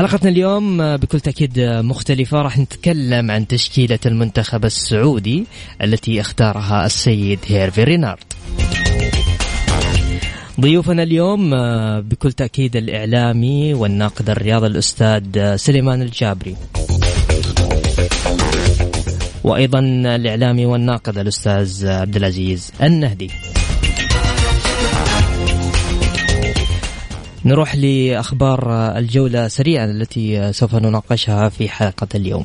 حلقتنا اليوم بكل تأكيد مختلفة. راح نتكلم عن تشكيلة المنتخب السعودي التي اختارها السيد هيرفي رينارد. ضيوفنا اليوم بكل تأكيد الإعلامي والناقد الرياضي الأستاذ سليمان الجابري. وأيضا الإعلامي والناقد الأستاذ عبد العزيز النهدي. نروح لأخبار الجولة سريعا التي سوف نناقشها في حلقة اليوم.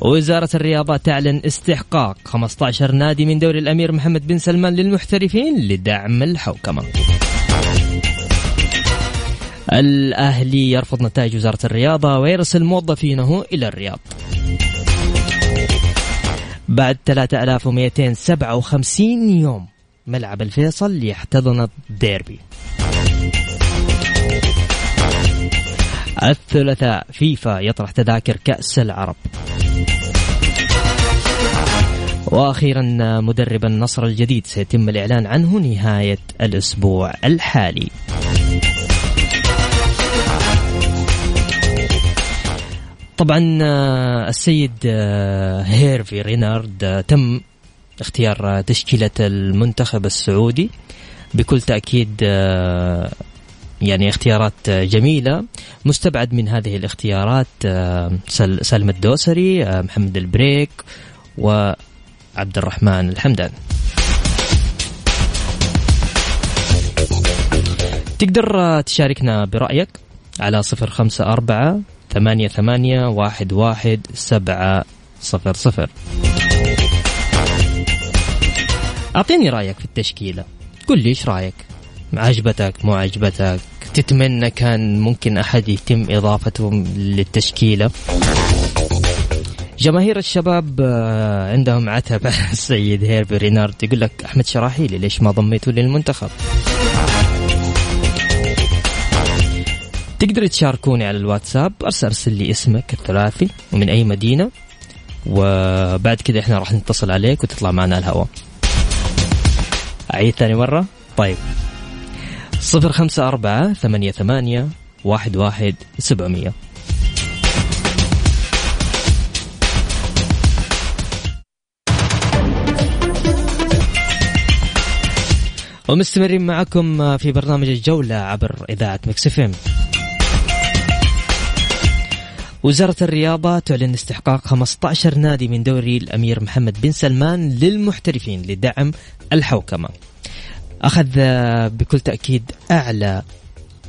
وزارة الرياضة تعلن استحقاق 15 نادي من دوري الأمير محمد بن سلمان للمحترفين لدعم الحوكمة. الأهلي يرفض نتائج وزارة الرياضة ويرسل موظفينه إلى الرياض. بعد 3257 يوم ملعب الفيصل يحتضن الديربي الثلاثاء فيفا يطرح تذاكر كأس العرب وأخيرا مدرب النصر الجديد سيتم الإعلان عنه نهاية الأسبوع الحالي. طبعا السيد هيرفي رينارد تم اختيار تشكيلة المنتخب السعودي. بكل تأكيد يعني اختيارات جميلة. مستبعد من هذه الاختيارات سالم الدوسري محمد البريك وعبد الرحمن الحمدان. تقدر تشاركنا برأيك على صفر خمسة أربعة ثمانية ثمانية واحد واحد سبعة صفر صفر. أعطيني رأيك في التشكيلة. قل لي إيش رأيك؟ عجبتك مو عجبتك؟ تتمنى كان ممكن أحد يتم إضافته للتشكيلة؟ جماهير الشباب عندهم عتب. السيد هيربي رينارد يقول لك أحمد شراحيلي ليش ما ضميته للمنتخب؟ تقدر تشاركوني على الواتساب أرسل ارسل لي اسمك الثلاثي ومن أي مدينة وبعد كذا إحنا راح نتصل عليك وتطلع معنا الهواء. أعيد ثاني مرة. طيب. صفر خمسة أربعة ثمانية ثمانية واحد واحد سبعمية. ومستمرين معكم في برنامج الجولة عبر إذاعة مكسفين وزارة الرياضة تعلن استحقاق 15 نادي من دوري الأمير محمد بن سلمان للمحترفين لدعم الحوكمة. أخذ بكل تأكيد أعلى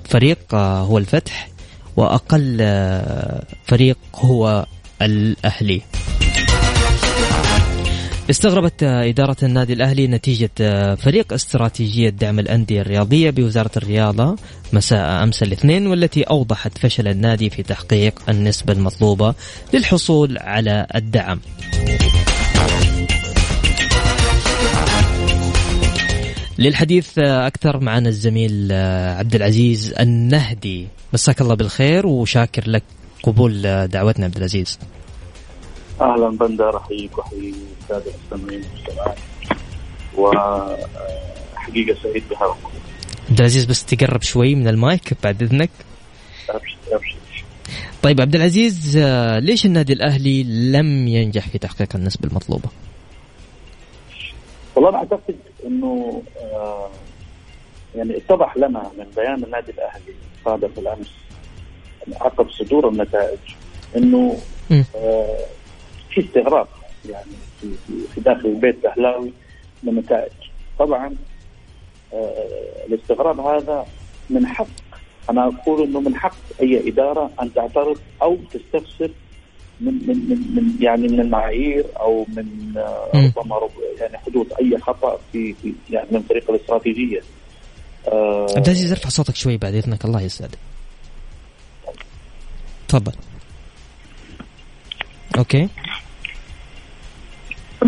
فريق هو الفتح وأقل فريق هو الأهلي. استغربت إدارة النادي الأهلي نتيجة فريق استراتيجية دعم الأندية الرياضية بوزارة الرياضة مساء أمس الاثنين والتي أوضحت فشل النادي في تحقيق النسبة المطلوبة للحصول على الدعم. للحديث أكثر معنا الزميل عبد العزيز النهدي. مساك الله بالخير وشاكر لك قبول دعوتنا عبد العزيز. أهلا بندر احييك وأحيي الساده المستمعين والمستمعات وحقيقه سعيد بهذا عبد العزيز بس تقرب شوي من المايك بعد إذنك. أبشر أبشر. طيب عبد العزيز ليش النادي الأهلي لم ينجح في تحقيق النسبة المطلوبة؟ والله أنا أعتقد إنه آه يعني اتضح لنا من بيان النادي الأهلي صادر بالامس عقب صدور النتائج إنه آه في استغراب يعني في, في داخل البيت الاهلاوي من النتائج طبعا آه الاستغراب هذا من حق. أنا أقول إنه من حق أي إدارة أن تعترض أو تستفسر من من من, من يعني من المعايير أو من آه، ربما يعني حدوث أي خطأ في, في يعني من طريق الاستراتيجية. آه عبد العزيز ارفع صوتك شوي بعد إذنك الله يسعدك. تفضل. أوكي.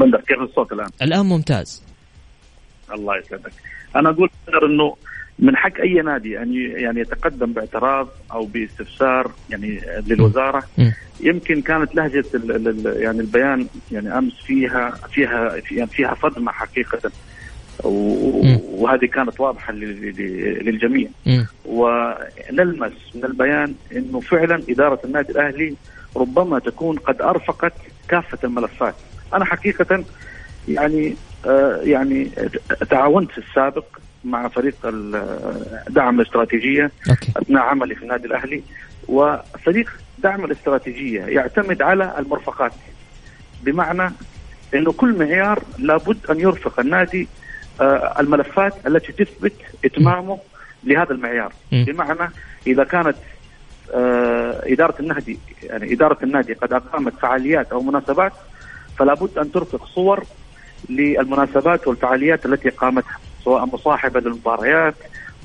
بندر كيف الصوت الآن؟ الآن ممتاز. الله يسعدك. أنا أقول إنه من حق أي نادي أن يعني يتقدم باعتراض أو باستفسار يعني للوزارة يمكن كانت لهجة يعني البيان يعني أمس فيها فيها يعني فيها صدمة حقيقة. وهذه كانت واضحة للجميع. ونلمس من البيان إنه فعلا إدارة النادي الأهلي ربما تكون قد أرفقت كافة الملفات. أنا حقيقة يعني آه يعني تعاونت في السابق مع فريق دعم الاستراتيجية أوكي. أثناء عملي في النادي الأهلي وفريق دعم الاستراتيجية يعتمد على المرفقات بمعنى إنه كل معيار لابد أن يرفق النادي آه، الملفات التي تثبت إتمامه لهذا المعيار. بمعنى إذا كانت آه، إدارة النادي يعني إدارة النادي قد أقامت فعاليات أو مناسبات فلا بد أن ترفق صور للمناسبات والفعاليات التي قامتها سواء مصاحبة للمباريات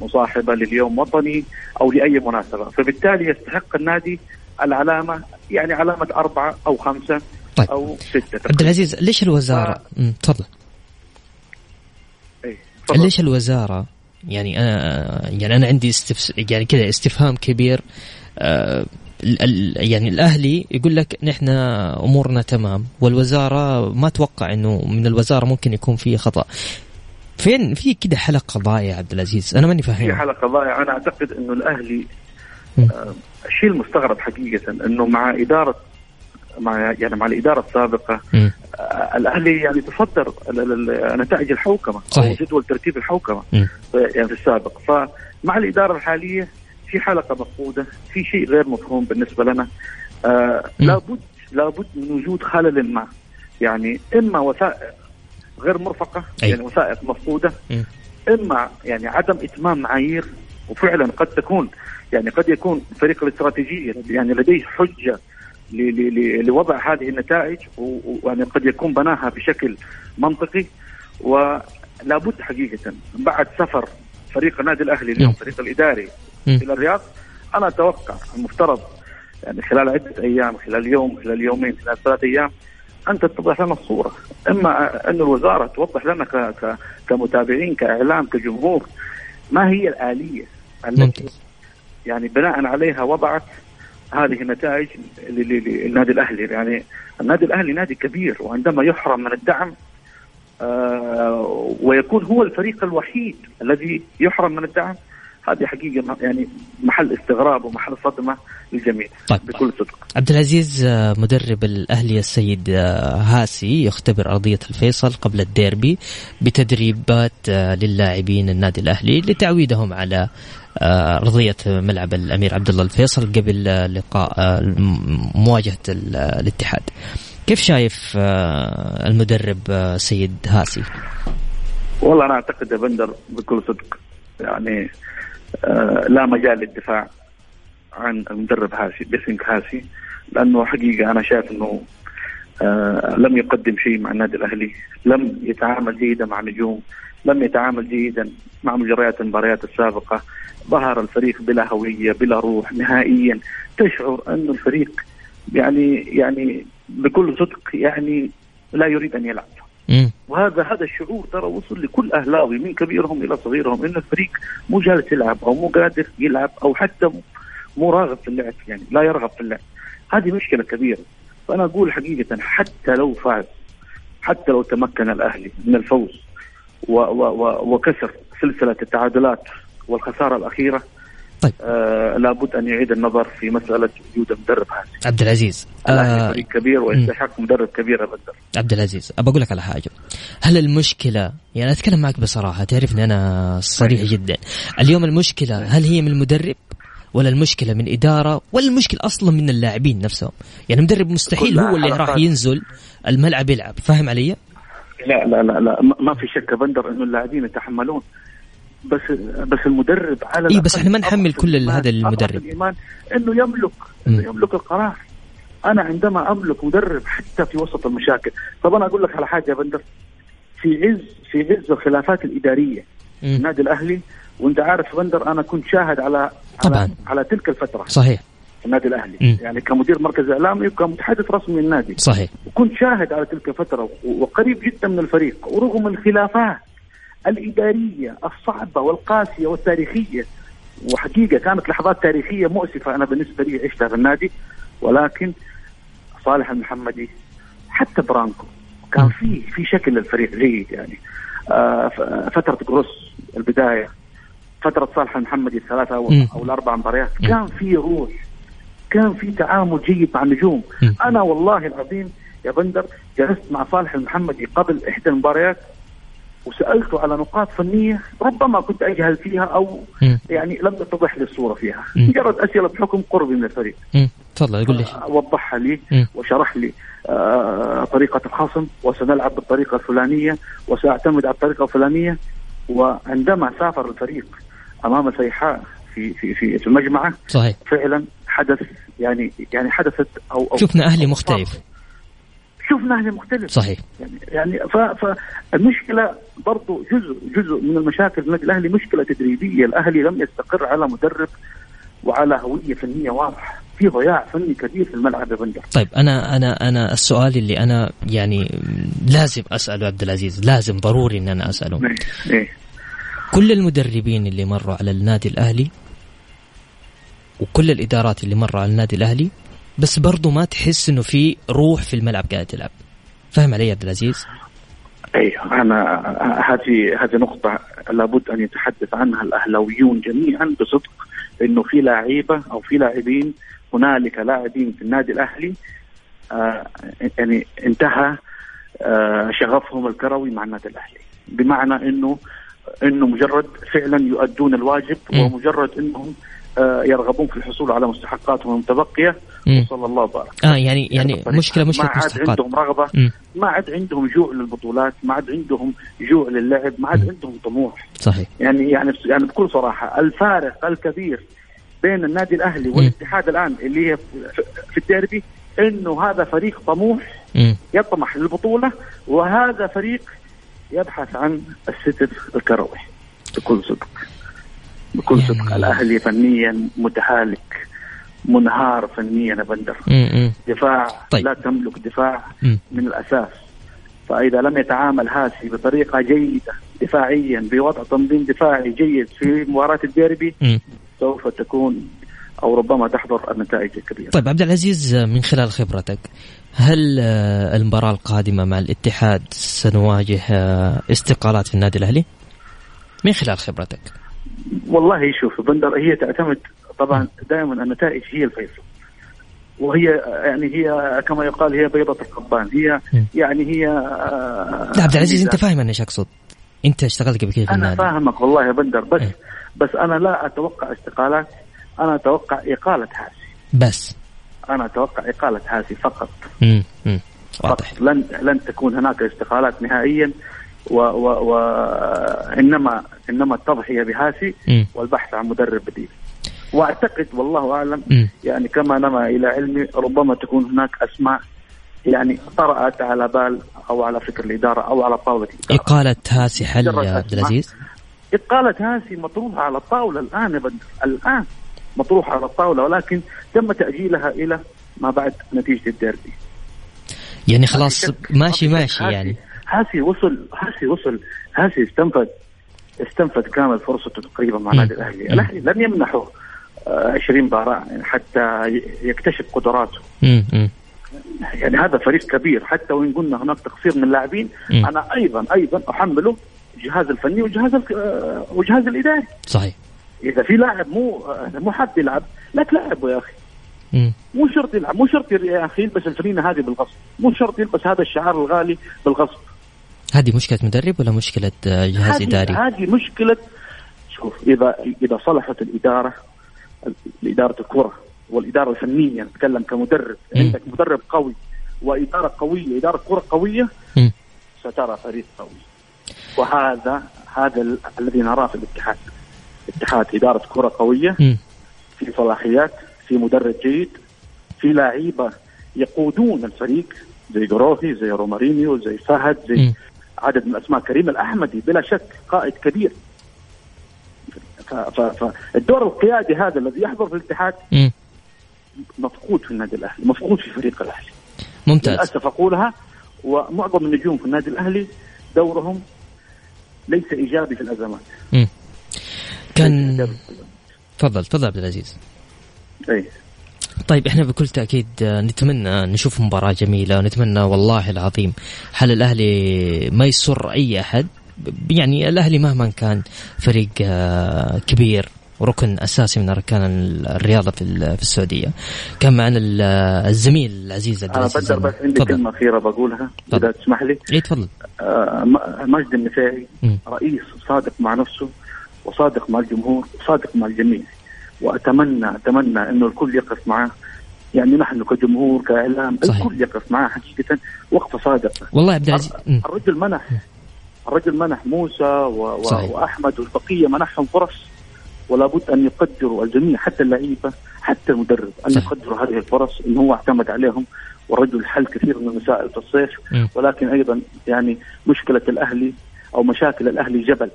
مصاحبة لليوم وطني أو لأي مناسبة، فبالتالي يستحق النادي العلامة يعني علامة أربعة أو خمسة طيب. أو ستة عبد العزيز ليش الوزارة؟ تفضل. إيه ليش الوزارة؟ يعني أنا يعني أنا عندي استفس يعني كذا استفهام كبير. آه يعني الأهلي يقول لك نحن أمورنا تمام والوزارة ما أتوقع إنه من الوزارة ممكن يكون في خطأ. فين في كده حلقة ضايعة عبد العزيز؟ أنا ماني فاهم في حلقة ضايعة. أنا أعتقد إنه الأهلي آه الشيء المستغرب حقيقة إنه مع اداره مع يعني مع الإدارة السابقة آه الأهلي يعني تصدر نتائج الحوكمة صحيح. جدول ترتيب الحوكمة يعني في السابق. فمع الإدارة الحالية في حلقة مفقودة في شيء غير مفهوم بالنسبة لنا. آه لابد لابد من وجود خلل ما. يعني إما وثائق غير مرفقة أي. يعني وثائق مفقودة م. إما يعني عدم إتمام معايير وفعلا قد تكون يعني قد يكون فريق الاستراتيجية يعني لديه حجة لوضع هذه النتائج ويعني قد يكون بناها بشكل منطقي. ولابد حقيقة بعد سفر فريق النادي الأهلي اليوم فريق الإداري إلى الرياض. أنا أتوقع المفترض يعني خلال عدة أيام خلال يوم خلال يومين خلال ثلاث أيام أن تتضح لنا الصورة، إما أن الوزارة توضح لنا ك ك كمتابعين كإعلام كجمهور ما هي الآلية التي يعني بناء عليها وضعت هذه النتائج للنادي الأهلي، يعني النادي الأهلي نادي كبير وعندما يحرم من الدعم آه ويكون هو الفريق الوحيد الذي يحرم من الدعم هذه حقيقة يعني محل استغراب ومحل صدمة للجميع طيب. بكل صدق. عبد العزيز آه، مدرب الأهلي السيد آه، هاسي يختبر أرضية الفيصل قبل الديربي بتدريبات آه، للاعبين النادي الأهلي لتعويدهم على أرضية ملعب الأمير عبد الله الفيصل قبل لقاء مواجهة الاتحاد. كيف شايف المدرب سيد هاسي؟ والله أنا أعتقد يا بندر بكل صدق يعني لا مجال للدفاع عن المدرب هاسي بيسنج هاسي لأنه حقيقة أنا شايف إنه آه لم يقدم شيء مع النادي الأهلي، لم يتعامل جيدا مع نجوم، لم يتعامل جيدا مع مجريات المباريات السابقة، ظهر الفريق بلا هوية، بلا روح نهائيا، تشعر انه الفريق يعني يعني بكل صدق يعني لا يريد أن يلعب. وهذا هذا الشعور ترى وصل لكل أهلاوي من كبيرهم إلى صغيرهم إن الفريق مو جالس يلعب أو مو قادر يلعب أو حتى مو راغب في اللعب يعني لا يرغب في اللعب. هذه مشكلة كبيرة. فأنا أقول حقيقة حتى لو فاز حتى لو تمكن الأهلي من الفوز و و و وكسر سلسلة التعادلات والخسارة الأخيرة طيب. آه لابد أن يعيد النظر في مسألة وجود مدرب هاسي عبد العزيز آه فريق كبير ويستحق مدرب كبير يا بدر عبد العزيز أبى أقول لك على حاجة. هل المشكلة يعني أتكلم معك بصراحة تعرفني أنا صريح جدا. اليوم المشكلة هل هي من المدرب ولا المشكلة من إدارة ولا المشكلة أصلا من اللاعبين نفسهم؟ يعني المدرب مستحيل هو اللي راح ينزل الملعب يلعب فاهم علي؟ لا لا لا لا ما في شك بندر إنه اللاعبين يتحملون. بس بس المدرب على اي بس إحنا ما نحمل كل هذا المدرب. الايمان إنه يملك إنه يملك القرار. أنا عندما أملك مدرب حتى في وسط المشاكل طب أنا أقول لك على حاجة يا بندر. في عز في عز الخلافات الإدارية النادي الأهلي وأنت عارف بندر أنا كنت شاهد على طبعا. على, على تلك الفترة صحيح. النادي الأهلي. م. يعني كمدير مركز إعلامي وكمتحدث رسمي للنادي. صحيح. وكنت شاهد على تلك الفترة وقريب جدا من الفريق ورغم الخلافات. الإدارية الصعبة والقاسية والتاريخية. وحقيقة كانت لحظات تاريخية مؤسفة أنا بالنسبة لي عشتها في النادي. ولكن صالح المحمدي حتى برانكو كان في في شكل للفريق جيد يعني. آه فترة جروس البداية فترة صالح المحمدي الثلاثة أو, أو الأربع مباريات كان في روح كان في تعامل جيد مع النجوم. أنا والله العظيم يا بندر جلست مع صالح المحمدي قبل إحدى المباريات. وسألته على نقاط فنية ربما كنت أجهل فيها أو يعني لم تتضح لي الصورة فيها. مجرد أسئلة بحكم قربي من الفريق. تفضل قول لي. آه، وضحها لي وشرح لي آه طريقة الخصم وسنلعب بالطريقة الفلانية وسأعتمد على الطريقة الفلانية وعندما سافر الفريق أمام الفيحاء في في في في المجمعه صحيح. فعلا حدث يعني يعني حدثت أو, أو شفنا أهلي مختلف. شفنا أهلي مختلف. صحيح. يعني يعني فالمشكلة برضو جزء جزء من المشاكل النادي الأهلي مشكلة تدريبية. الأهلي لم يستقر على مدرب وعلى هوية فنية واضحة. في ضياع فني كبير في الملعب يا بندر. طيب أنا أنا أنا السؤال اللي أنا يعني لازم أسأله عبد العزيز لازم ضروري إن أنا أسأله. إيه. كل المدربين اللي مروا على النادي الأهلي وكل الإدارات اللي مروا على النادي الأهلي بس برضو ما تحس إنه في روح في الملعب قاعد تلعب فاهم علي عبد العزيز؟ أيوه أنا هذه هذه نقطة لابد أن يتحدث عنها الأهلاويون جميعا بصدق إنه في لعيبة أو في لاعبين هنالك لاعبين في النادي الأهلي آه يعني انتهى آه شغفهم الكروي مع النادي الأهلي بمعنى انه إنه مجرد فعلا يؤدون الواجب. ومجرد إنهم يرغبون في الحصول على مستحقاتهم المتبقية. وصلى الله وبارك. آه يعني يعني مشكله مشكلة ما عاد عندهم رغبة م. ما عاد عندهم جوع للبطولات ما عاد عندهم جوع للعب ما عاد عندهم طموح. صحيح. يعني يعني يعني بكل صراحة الفارق الكبير بين النادي الأهلي والاتحاد الآن اللي هي في الديربي إنه هذا فريق طموح م. يطمح للبطولة وهذا فريق يبحث عن الستر الكروي بكل صدق. بكل صدق يعني الأهلي فنيا متهالك منهار فنيا يا بندر دفاع طيب. لا تملك دفاع م. من الأساس فإذا لم يتعامل هاسي بطريقة جيدة دفاعيا بوضع تنظيم دفاعي جيد في مباراة الديربي م. سوف تكون أو ربما تحضر النتائج الكبيرة. طيب عبد العزيز من خلال خبرتك هل المباراة القادمة مع الاتحاد سنواجه استقالات في النادي الأهلي؟ من خلال خبرتك. والله شوف بندر هي تعتمد طبعا دائما النتائج هي الفيصل. وهي يعني هي كما يقال هي بيضة القضبان هي يعني هي لا عبد العزيز أنت فاهم أنا إيش اقصد أنت اشتغلت قبل كذا في النادي. أنا فاهمك والله يا بندر بس آه. بس أنا لا أتوقع استقالات أنا أتوقع إقالة حاسي. بس. أنا أتوقع إقالة حاسي فقط. امم واضح. لن لن تكون هناك استقالات نهائيا. و و و إنما إنما التضحية بهاسي. والبحث عن مدرب بديل. وأعتقد والله أعلم. يعني كما نما إلى علمي ربما تكون هناك أسماء يعني طرأت على بال أو على فكر الإدارة أو على طاولة الإدارة. إقالة هاسي حل يا عبد العزيز؟ إقالة هاسي مطروحة على الطاولة الآن الآن مطروحة على الطاولة ولكن تم تأجيلها إلى ما بعد نتيجة الديربي. يعني خلاص ماشي ماشي يعني. هاسي وصل هاسي وصل هاسي استنفذ استنفذ كامل فرصته تقريبا مع النادي الأهلي، الاهلي لم يمنحه 20 مباراة حتى يكتشف قدراته. مم. يعني هذا فريق كبير. حتى وإن قلنا هناك تقصير من اللاعبين أنا أيضا أيضا أحمله الجهاز الفني والجهاز والجهاز الإداري. صحيح. إذا في لاعب مو مو حاب يلعب لا تلعبه يا أخي. مو شرط يلعب مو شرط يا أخي يلبس الفرينه هذه بالغصب. مو شرط يلبس هذا الشعار الغالي بالغصب. هذه مشكلة مدرب ولا مشكلة جهاز إداري؟ هذه مشكلة شوف إذا إذا صلحت الإدارة إدارة الكرة والإدارة الفنية نتكلم كمدرب م. عندك مدرب قوي وإدارة قوية إدارة كرة قوية م. سترى فريق قوي وهذا هذا الذي نراه في الاتحاد اتحاد إدارة كرة قوية م. في صلاحيات في مدرب جيد في لعيبة يقودون الفريق زي جروهي زي رومارينيو زي فهد زي م. عدد من الاسماء كريم الأحمدي بلا شك قائد كبير. فالدور القيادي هذا الذي يحضر في الاتحاد. مفقود في النادي الأهلي مفقود في فريق الأهلي. ممتاز. للأسف أقولها ومعظم النجوم في النادي الأهلي دورهم ليس إيجابي في الأزمات. م. كان تفضل تفضل عبد العزيز. أي. طيب إحنا بكل تأكيد نتمنى نشوف مباراة جميلة ونتمنى والله العظيم حل الأهلي ما يسر أي أحد. يعني الأهلي مهما كان فريق آه، كبير وركن أساسي من أركان الرياضة في في السعودية. كان معنا الزميل العزيز عبد أنا بدر بس عندي كلمة أخيرة بقولها إذا تسمح لي. اي تفضل. آه مجد النفاعي رئيس صادق مع نفسه وصادق مع الجمهور وصادق مع الجميع. واتمنى أتمنى إنه الكل يقف معه. يعني نحن كجمهور كإعلام. الكل يقف معه حقيقة. وقفه صادقه والله عبد العزيز الرجل منح. الرجل منح موسى و... وأحمد والبقية منحهم فرص. ولا بد أن يقدروا الجميع حتى اللعيبة حتى المدرب أن صح. يقدروا هذه الفرص إنه هو اعتمد عليهم. والرجل حل كثير من المسائل في الصيف. ولكن أيضا يعني مشكلة الأهلي أو مشاكل الأهلي جبل.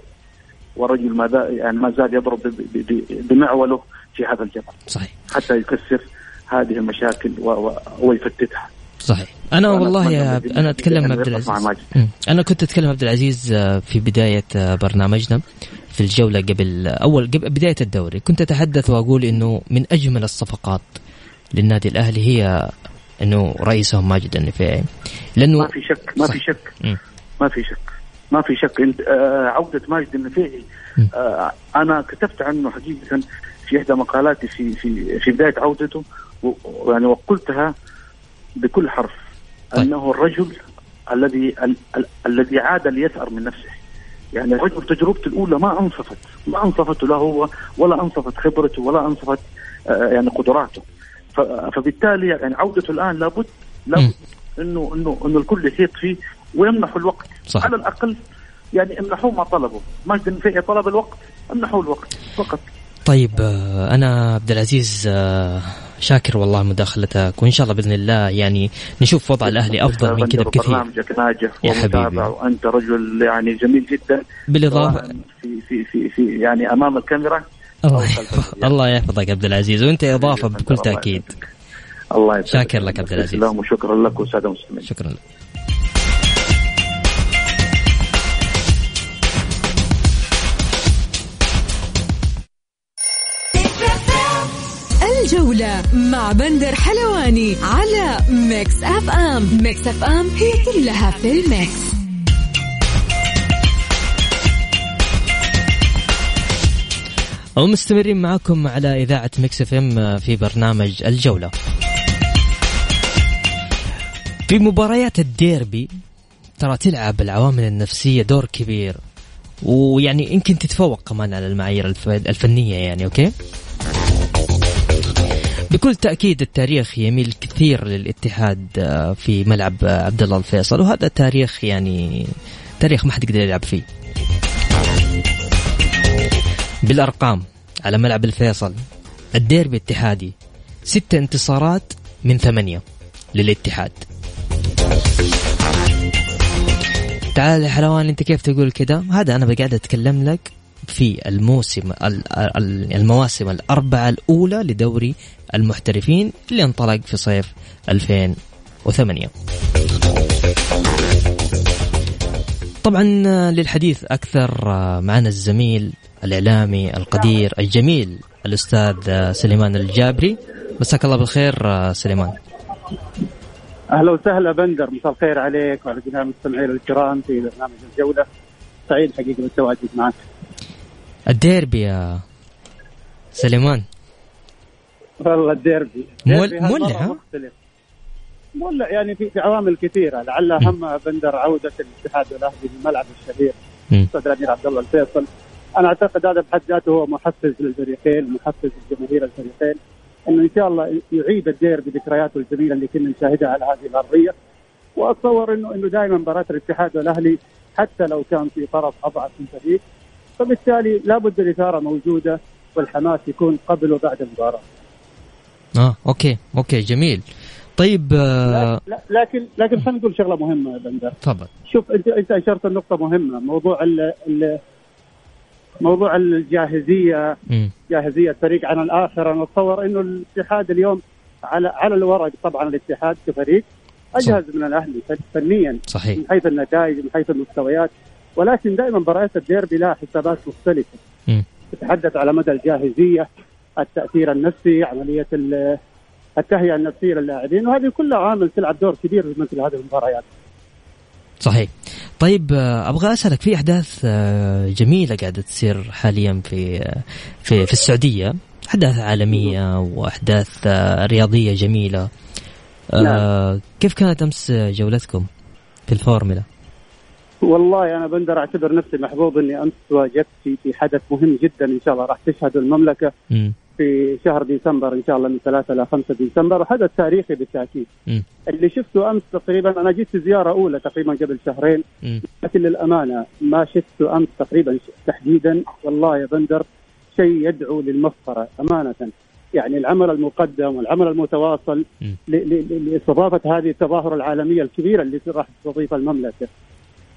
والرجل ما يعني ما زال يضرب بمعولة في هذا الجبل. صحيح. حتى يكسر هذه المشاكل ويفتتها صحيح. أنا والله يا أنا أتكلم عبد العزيز. أنا كنت أتكلم عبد العزيز آه، في بداية آه، برنامجنا في الجولة قبل اول قبل بداية الدوري. كنت أتحدث وأقول إنه من أجمل الصفقات للنادي الأهلي هي إنه رئيسهم ماجد النفيعي. لأنه ما في شك ما. في شك. ما في شك. ما في شك آه عودة ماجد النفيعي. آه أنا كتبت عنه حقيقة في إحدى مقالاتي في في في بداية عودته يعني وقلتها بكل حرف طيب. أنه الرجل الذي ال ال الذي عاد ليسأر من نفسه. يعني الرجل تجربته الأولى ما أنصفت ما انصفت له هو ولا أنصفت خبرته ولا أنصفت آه يعني قدراته. فبالتالي يعني عودته الآن لابد لابد إنه إنه إنه الكل يحيط فيه ويمنحوا الوقت. صح. على الأقل يعني امنحوه ما طلبوا. مجد النفيعي طلب الوقت امنحوه الوقت فقط. طيب آه، أنا عبد العزيز آه، شاكر والله مداخلتك وإن شاء الله بإذن الله يعني نشوف وضع الأهلي أفضل من كذا بكثير. برنامجك ناجح يا حبيبي. وأنت رجل يعني جميل جدا. بالإضافة. في في في, في يعني أمام الكاميرا. الله يحفظك. الله يحفظك عبد العزيز. وأنت إضافة بكل تأكيد. الله يحفظك. شاكر لك عبد العزيز. وشكرا لك والساده المسلمين. شكرا. لك الجولة مع بندر حلواني على Mix FM. Mix FM هي كلها في ال mix. ومستمرين معكم على إذاعة Mix FM في برنامج الجولة. في مباريات الديربي ترى تلعب العوامل النفسية دور كبير. ويعني يمكن تتفوق كمان على المعايير الفنية يعني okay؟ بكل تأكيد التاريخ يميل كثير للاتحاد آه، في ملعب عبد الله الفيصل وهذا تاريخ يعني تاريخ ما حد يقدر يلعب فيه. بالأرقام على ملعب الفيصل الديربي الاتحادي ستة انتصارات من ثمانية للاتحاد. تعال يا حلوان أنت كيف تقول كده؟ هذا أنا بقعد أتكلم لك في الموسم المواسم الأربعة الأولى لدوري المحترفين اللي انطلق في صيف 2008 طبعا للحديث أكثر معنا الزميل الإعلامي القدير الجميل الأستاذ سليمان الجابري. مساك الله بالخير سليمان. أهلا وسهلا بندر مساء الخير عليك وعلى جميع المستمعين الكرام في برنامج الجولة. سعيد حقيقة بالتواجد معك. الديربي يا سليمان. والله الديربي. مولع مولع يعني في, عوامل كثيرة. لعل اهمها بندر عودة الاتحاد والاهلي للملعب الشهير أستاذ الامير عبد الله الفيصل. أنا أعتقد هذا بحد ذاته هو محفز للفريقين محفز لجماهير الفريقين. إنه إن شاء الله يعيد الدير بذكرياته الجميلة اللي كنا نشاهدها على هذه الأرضية. وأتصور انه إنه دائما مباراة الاتحاد والأهلي حتى لو كان في طرف أضعف من الفريق فبالتالي لابد الاثاره موجودة والحماس يكون قبل وبعد المباراة. آه okay okay جميل. طيب آه لا, لا لكن لكن خلينا نقول شغلة مهمة يا بندر. تفضل. شوف أنت أنت أشرت لنقطة مهمة موضوع ال ال موضوع الجاهزية م. جاهزية فريق عن الآخر أنا أتصور إنه الاتحاد اليوم على على الورق طبعا الاتحاد كفريق أجهز صح. من الأهلي فنيا صحيح من حيث النتائج من حيث المستويات ولكن دائما مباريات الديربي لها حسابات مختلفة م. تتحدث على مدى الجاهزية التأثير النفسي عملية التهيئة النفسية للاعبين وهذه كلها عامل تلعب دور كبير في مثل هذه المباريات صحيح طيب آه، أبغى أسألك في أحداث آه، جميلة قاعدة تصير حاليا في آه، في في السعودية أحداث عالمية وأحداث رياضية جميلة نعم. كيف كانت أمس جولتكم في الفورمولا؟ والله أنا بندر أعتبر نفسي محظوظ إني أمس تواجدت في في حدث مهم جدا إن شاء الله راح تشهد المملكة م. في شهر ديسمبر إن شاء الله من 3 إلى 5 ديسمبر وحدث تاريخي بالتأكيد. م. اللي شفته أمس تقريبا أنا جيت في زيارة أولى تقريبا قبل شهرين م. لكن للأمانة ما شفته أمس تقريبا تحديدا والله يا بندر شيء يدعو للمفخرة أمانة. يعني العمل المقدم والعمل المتواصل لإستضافة هذه التظاهره العالمية الكبيرة اللي راح تستضيفها المملكة.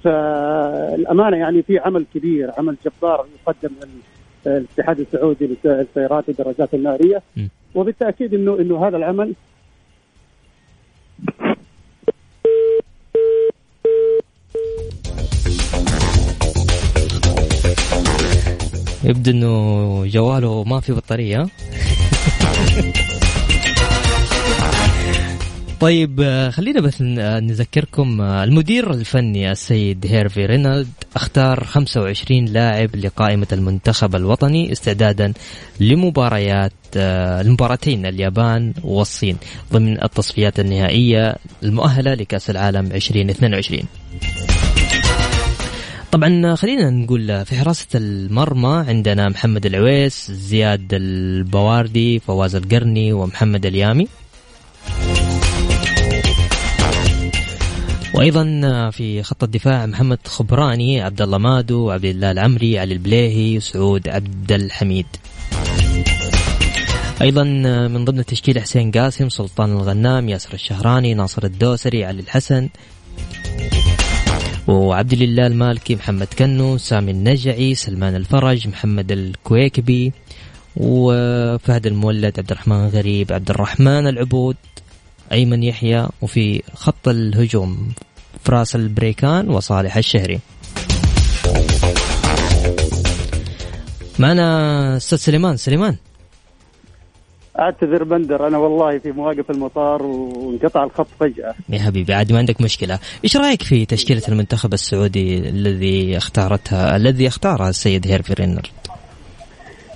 فالأمانة يعني في عمل كبير عمل جبار يقدم من الاتحاد السعودي للسيارات والدراجات النارية. وبالتأكيد إنه إنه هذا العمل يبدو إنه جواله ما في بطارية. طيب آه، خلينا بس آه، نذكركم آه، المدير الفني السيد هيرفي رينالد اختار 25 لاعب لقائمة المنتخب الوطني استعدادا لمباريات المباراتين اليابان والصين ضمن التصفيات النهائية المؤهلة لكأس العالم 2022 طبعا خلينا نقول في حراسة المرمى عندنا محمد العويس زياد البواردي فواز القرني ومحمد اليامي. وأيضا في خط الدفاع محمد خبراني عبد الله مادو عبد الله العمري علي البليهي وسعود عبد الحميد. أيضا من ضمن التشكيل حسين قاسم سلطان الغنام ياسر الشهراني ناصر الدوسري علي الحسن وعبد الله المالكي محمد كنو سامي النجعي سلمان الفرج محمد الكويكبي وفهد المولد عبد الرحمن غريب عبد الرحمن العبود. أيمن يحيى وفي خط الهجوم فراس البريكان وصالح الشهري. معنا أستاذ سليمان. سليمان. أعتذر بندر أنا والله في مواقف المطار وانقطع الخط فجأة. يا حبيبي عادي ما عندك مشكلة. إيش رأيك في تشكيلة المنتخب السعودي الذي اختارتها الذي اختارها السيد هيرفي رينارد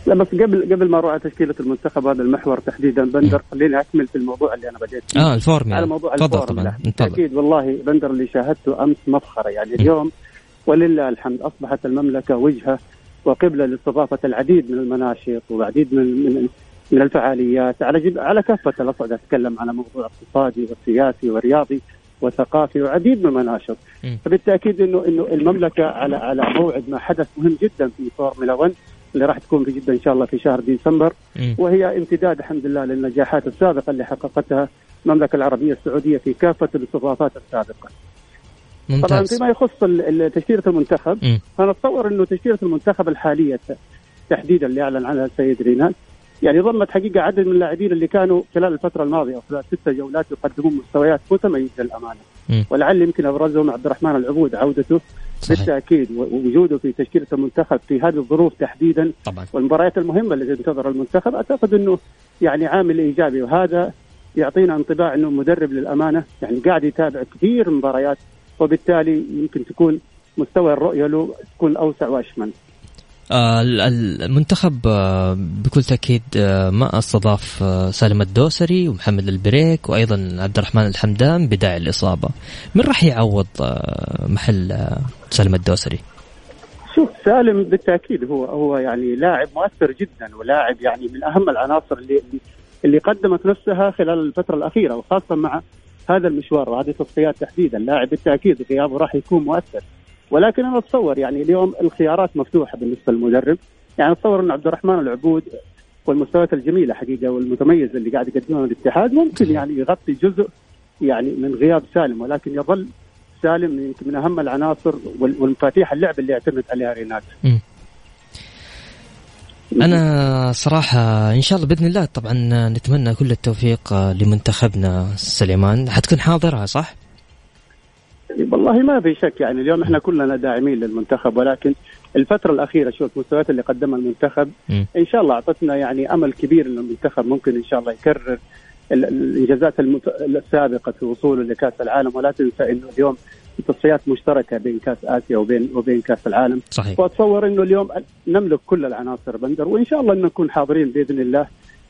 لا بس قبل قبل ما أروح على تشكيلة المنتخب هذا المحور تحديدا. بندر خليني أكمل في الموضوع اللي أنا بديت فيه. آه الفورمولا على موضوع الفورمولا أكيد والله بندر اللي شاهدته أمس مفخرة. يعني اليوم ولله الحمد أصبحت المملكة وجهة وقبلة لاستضافة العديد من المناشط والعديد من من من الفعاليات. على جب... على كافة الأصعدة أتكلم على موضوع اقتصادي وسياسي ورياضي وثقافي وعديد من المناشط. فبالتأكيد انه إنه المملكة على على موعد ما حدث مهم جدا في فورمولا 1 اللي راح تكون في جدة إن شاء الله في شهر ديسمبر وهي امتداد الحمد لله للنجاحات السابقة اللي حققتها المملكة العربية السعودية في كافة الاستضافات السابقة. ممتاز. طبعا فيما يخص تشكيلة المنتخب فانا أتصور إنه تشكيلة المنتخب الحالية تحديدا اللي اعلن عنها السيد رينال يعني ضمت حقيقة عدد من اللاعبين اللي كانوا خلال الفترة الماضية خلال ست جولات يقدمون مستويات متميزة للأمانة. ولعل يمكن أبرزهم عبد الرحمن العبود عودته صحيح. بالتأكيد ووجوده في تشكيلة المنتخب في هذه الظروف تحديدا طبعا. والمباريات المهمة التي تنتظر المنتخب أعتقد إنه يعني عامل إيجابي وهذا يعطينا انطباع إنه مدرب للأمانة يعني قاعد يتابع كثير مباريات وبالتالي يمكن تكون مستوى الرؤية له تكون أوسع وأشمل. آه المنتخب آه بكل تأكيد آه ما استضاف سالم الدوسري ومحمد البريك وأيضا عبد الرحمن الحمدان بداعي الإصابة. من راح يعوض محل سالم الدوسري؟ شوف سالم بالتأكيد هو هو يعني لاعب مؤثر جدا ولاعب يعني من أهم العناصر اللي اللي قدمت نفسها خلال الفترة الأخيرة وخاصة مع هذا المشوار وهذه التصفيات تحديدا. لاعب بالتأكيد غيابه راح يكون مؤثر. ولكن أنا أتصور يعني اليوم الخيارات مفتوحة بالنسبة للمدرب يعني أتصور أن عبد الرحمن العبود والمستويات الجميلة حقيقة والمتميزه اللي قاعد يقدمها الاتحاد ممكن يعني يغطي جزء يعني من غياب سالم ولكن يظل سالم يمكن من أهم العناصر والمفاتيح اللعب اللي يعتمد عليها رينات. أنا صراحة إن شاء الله بإذن الله طبعا نتمنى كل التوفيق لمنتخبنا سليمان حتكون حاضرها صح؟ والله ما في شك يعني اليوم إحنا كلنا داعمين للمنتخب ولكن الفترة الأخيرة شوف المستويات اللي قدمها المنتخب م. إن شاء الله أعطتنا يعني أمل كبير إن المنتخب ممكن إن شاء الله يكرر الإنجازات السابقة في وصوله لكأس العالم ولا تنسى إنه اليوم تصفيات مشتركة بين كأس آسيا وبين وبين كأس العالم صحيح وأتصور إنه اليوم نملك كل العناصر بندر وإن شاء الله إن نكون حاضرين بإذن الله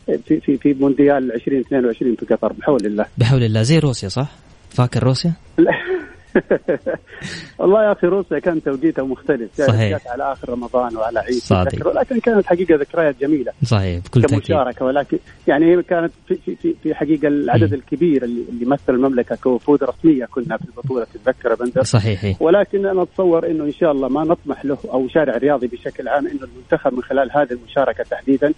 في في في مونديال 2022 في قطر بحول الله بحول الله زي روسيا صح؟ فاكر روسيا؟ والله يا أخي روسيا كان توقيتها مختلف. صحيح. جات على آخر رمضان وعلى عيد صادق. ولكن كانت حقيقة ذكريات جميلة. صحيح بكل كمشاركة ولكن يعني هي كانت في في في, حقيقة العدد م. الكبير اللي, اللي مثل المملكة كوفود رسمية كنا في البطولة تتذكر بندر. صحيح ولكن أنا أتصور إنه إن شاء الله ما نطمح له أو شارع رياضي بشكل عام إنه المنتخب من خلال هذه المشاركة تحديدا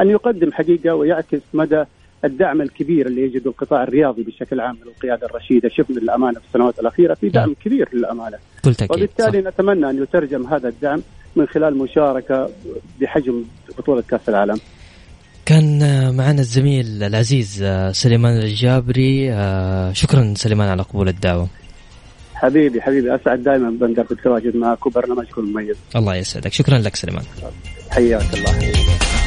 أن يقدم حقيقة ويعكس مدى الدعم الكبير اللي يجده القطاع الرياضي بشكل عام من القيادة الرشيدة. شفنا الأمانة في السنوات الأخيرة في دعم كبير للأمانة. وبالتالي صح. نتمنى أن يترجم هذا الدعم من خلال مشاركة بحجم بطولة كأس العالم. كان معنا الزميل العزيز سليمان الجابري. شكرا سليمان على قبول الدعوة. حبيبي حبيبي أسعد دائما بندر بالتواجد معك وبرنامجكم المميز. الله يسعدك. شكرا لك سليمان. حياك الله. حبيبي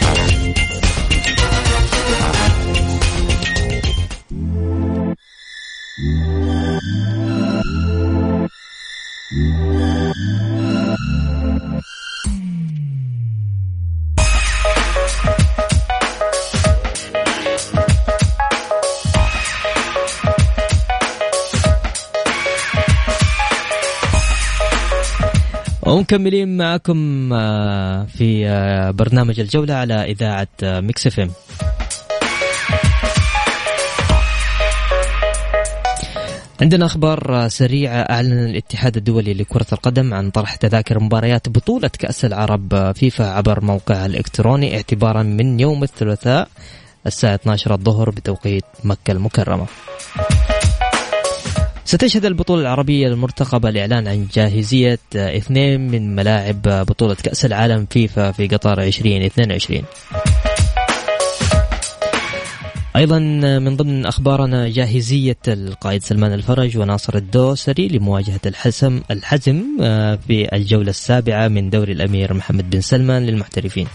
ومكملين معكم آه، في آه، برنامج الجولة على إذاعة Mix FM عندنا أخبار سريعة أعلن الاتحاد الدولي لكرة القدم عن طرح تذاكر مباريات بطولة كأس العرب فيفا عبر موقعها الإلكتروني اعتبارا من يوم الثلاثاء الساعة 12 الظهر بتوقيت مكة المكرمة. ستشهد البطولة العربية المرتقبة الإعلان عن جاهزية اثنين من ملاعب بطولة كأس العالم فيفا في قطر 2022 أيضا من ضمن أخبارنا جاهزية القائد سلمان الفرج وناصر الدوسري لمواجهة الحسم الحزم آه، في الجولة السابعة من دوري الأمير محمد بن سلمان للمحترفين.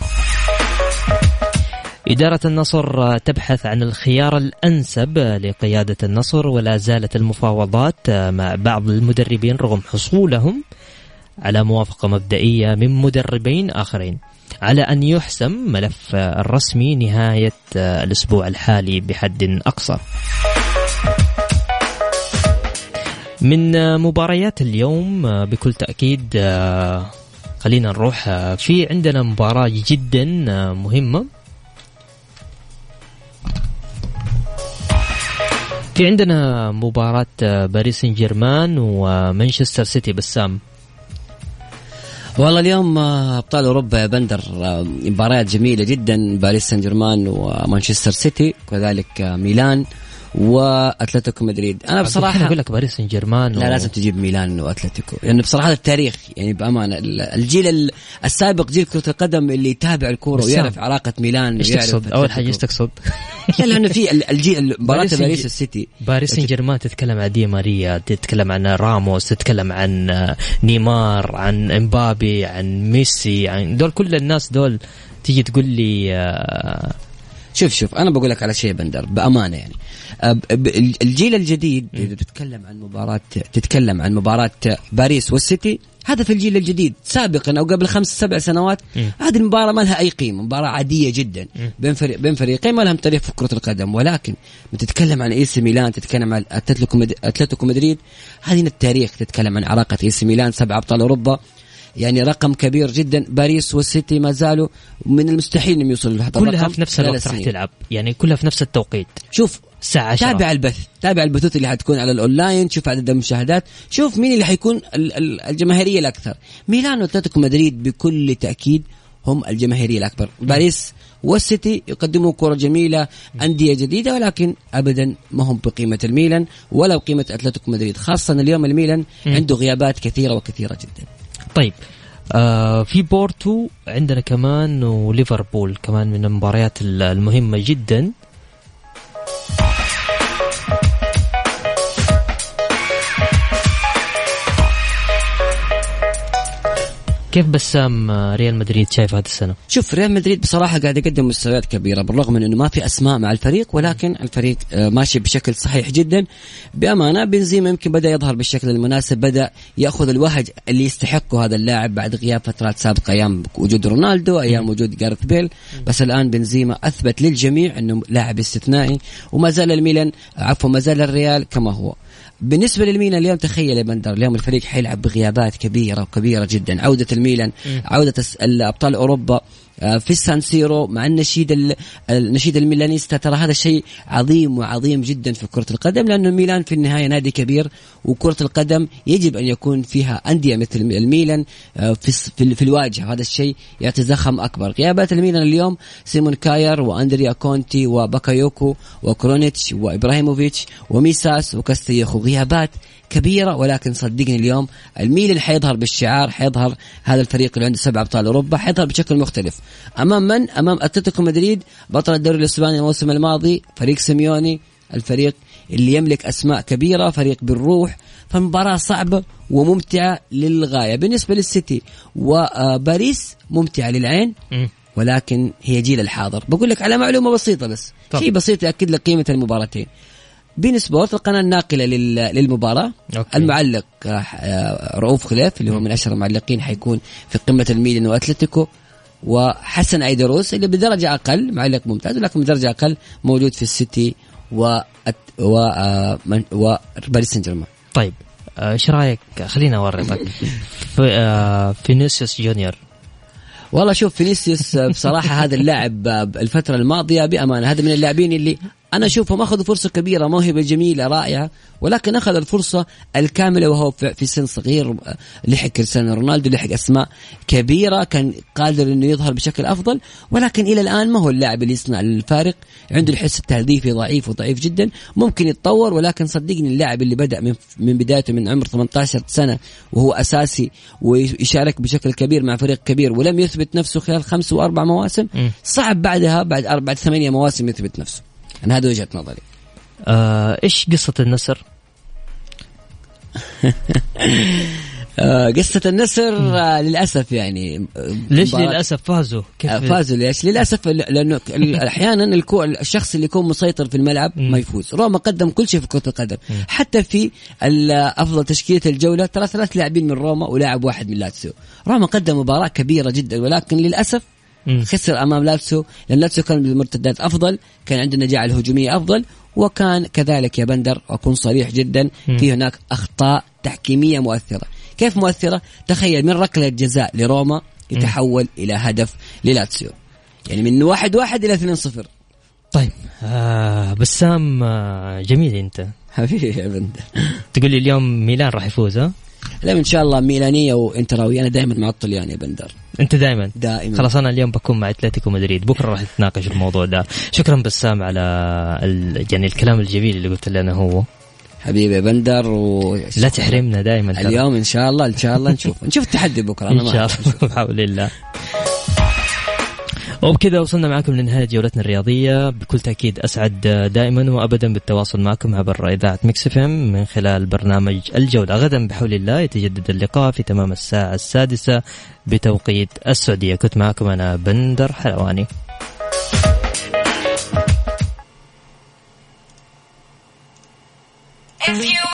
إدارة النصر تبحث عن الخيار الأنسب لقيادة النصر ولا زالت المفاوضات مع بعض المدربين رغم حصولهم على موافقة مبدئية من مدربين آخرين. على أن يحسم ملف الرسمي نهاية الأسبوع الحالي بحد أقصى من مباريات اليوم بكل تأكيد خلينا نروح في عندنا مباراة جدا مهمة في عندنا مباراة باريس سان جيرمان ومانشستر سيتي بسام والله اليوم آه، أبطال أوروبا يا بندر آه، مباريات جميلة جدا باريس سان جيرمان ومانشستر سيتي وكذلك آه، ميلان. وأتلتيكو مدريد. أنا بصراحه أقول لك باريس سان جيرمان لا و... لازم تجيب ميلان وأتلتيكو. لأنه يعني بصراحة التاريخ يعني بأمانة الجيل السابق جيل كرة القدم اللي يتابع الكورة ويعرف علاقة ميلان إيش تقصد أول حاجة إيش تقصد لا لأنه في الجيل مباراة باريس السيتي. باريس سان جيرمان تتكلم عن دي ماريا تتكلم عن راموس تتكلم عن نيمار عن إمبابي عن ميسي عن دول كل الناس دول تيجي تقول لي آه شوف شوف أنا بقول لك على شيء بندر بأمانة يعني. الجيل الجديد اذا تتكلم عن مباراة تتكلم عن مباراة باريس والسيتي. هذا في الجيل الجديد سابقا أو قبل خمس سبع سنوات هذه المباراة ما لها أي قيمة مباراة عادية جدا. بين فريق بين فريقين ما لهم تاريخ في كرة القدم. ولكن تتكلم عن اي سي ميلان تتكلم عن أتلتيكو مدريد. هذه التاريخ تتكلم عن عراقه اي سي ميلان سبع أبطال أوروبا. يعني رقم كبير جدا. باريس والسيتي ما زالوا من المستحيل إنهم يوصلوا لهذا كلها في نفس الوقت راح تلعب. يعني كلها في نفس التوقيت. شوف الساعة 10 تابع البث. تابع البثوث اللي حتكون على الأونلاين. شوف عدد المشاهدات. شوف مين اللي حيكون الجماهيرية الأكثر. ميلان وأتلتيكو مدريد بكل تأكيد هم الجماهيرية الأكبر. باريس والسيتي يقدموا كرة جميلة أندية جديدة ولكن أبدا ما هم بقيمة الميلان ولا بقيمة أتلتيكو مدريد. خاصة اليوم الميلان عنده غيابات كثيرة وكثيرة جدا. طيب آه في بورتو عندنا كمان وليفربول كمان من المباريات المهمة جدا. كيف بسام ريال مدريد شايف هذه السنة؟ شوف ريال مدريد بصراحة قاعد يقدم مستويات كبيرة بالرغم من إنه ما في أسماء مع الفريق ولكن الفريق آه، ماشي بشكل صحيح جدا. بأمانة بنزيما يمكن بدأ يظهر بالشكل المناسب بدأ يأخذ الوهج اللي يستحقه هذا اللاعب بعد غياب فترات سابقة أيام وجود رونالدو أيام وجود جارث بيل. بس الآن بنزيما أثبت للجميع إنه لاعب استثنائي وما زال الميلان عفوا ما زال الريال كما هو. بالنسبة للميلان اليوم تخيل يا بندر اليوم الفريق حيلعب بغيابات كبيرة وكبيرة جدا. عودة الميلان عودة ابطال أوروبا في السان سيرو مع النشيد النشيد الميلانيستا ترى هذا شيء عظيم وعظيم جدا في كرة القدم لأنه الميلان في النهاية نادي كبير وكرة القدم يجب أن يكون فيها أندية مثل الميلان آه، في في الواجهة. هذا الشيء يعطي زخم أكبر. غيابات الميلان اليوم سيمون كاير وأندريا كونتي وباكايوكو وكرونيتش وإبراهيموفيتش وميسياس وكاستيخو. غيابات كبيرة ولكن صدقني اليوم الميلان حيظهر بالشعار حيظهر هذا الفريق اللي عنده سبع أبطال أوروبا حيظهر بشكل مختلف. أمام من؟ أمام أتلتيكو مدريد بطل الدوري الإسباني الموسم الماضي فريق سيميوني الفريق اللي يملك أسماء كبيرة فريق بالروح. فمباراة صعبة وممتعة للغاية. بالنسبة للسيتي وباريس ممتعة للعين ولكن هي جيل الحاضر. بقول لك على معلومة بسيطة بس. شيء بسيط يأكد لك قيمة المباراتين. beIN Sport القناة الناقلة للمباراة. okay. المعلق آه، رؤوف خليف اللي هو من أشهر المعلقين حيكون في قمة الميلان وأتلتيكو. وحسن العيدروس اللي بدرجة أقل معلق ممتاز ولكن بدرجة أقل موجود في السيتي و و آه، وباريس سان جيرمان طيب آه، إيش رأيك؟ خلينا اورطك في فينيسيوس جونيور. والله شوف فينيسيوس بصراحة هذا اللاعب الفترة الماضية بأمانة هذا من اللاعبين اللي أنا اشوفهم أخذوا فرصة كبيرة موهبة جميلة رائعة ولكن أخذ الفرصة الكاملة وهو في سن صغير لحق كريستيانو رونالدو لحق أسماء كبيرة كان قادر إنه يظهر بشكل أفضل ولكن إلى الآن ما هو اللاعب اللي يصنع الفارق عنده الحس التهديفي ضعيف وضعيف جدا ممكن يتطور ولكن صدقني اللاعب اللي بدأ من من بدايته من عمر 18 سنة وهو أساسي ويشارك بشكل كبير مع فريق كبير ولم يثبت نفسه خلال خمس واربع مواسم صعب بعدها بعد أربع ثمانية مواسم يثبت نفسه. أنا هذه وجهة نظري. آه إيش قصة النسر؟ آه قصة النسر آه للأسف يعني ليش للأسف؟ فازوا؟ كيف؟ آه فازوا ليش؟ للأسف لأنه أحيانا الشخص اللي يكون مسيطر في الملعب ما يفوز، روما قدم كل شيء في كرة القدم، حتى في أفضل تشكيلة الجولة ترى ثلاث لاعبين من روما ولاعب واحد من لاتسيو، روما قدم مباراة كبيرة جدا ولكن للأسف خسر أمام لاتسيو لأن لاتسيو كان بالمرتدات أفضل كان عنده النجاعة الهجومية أفضل وكان كذلك يا بندر أكون صريح جدا في هناك أخطاء تحكيمية مؤثرة. كيف مؤثرة؟ تخيل من ركلة جزاء لروما يتحول إلى هدف للاتسيو. يعني من واحد واحد إلى اثنين صفر. طيب آه بسام آه جميل أنت. حبيبي يا بندر. تقول لي اليوم ميلان راح يفوز ها؟ لا إن شاء الله ميلانية وانتراوي أنا دائما مع الطليان يا بندر. أنت دائما دائما. خلاص أنا اليوم بكون مع أتلتيكو مدريد. بكرة راح نتناقش الموضوع ده. شكرا بسام على ال... يعني الكلام الجميل اللي قلت لنا هو. حبيبي بندر و... لا تحرمنا دائما اليوم إن شاء الله إن شاء الله نشوف. نشوف التحدي بكرة. إن شاء الله بحول الله. وبكذا وصلنا معكم لنهاية جولتنا الرياضية. بكل تأكيد أسعد دائما وأبدا بالتواصل معكم عبر إذاعة مكس من خلال برنامج الجولة. غدا بحول الله يتجدد اللقاء في تمام الساعة السادسة بتوقيت السعودية. كنت معكم أنا بندر حلواني. If you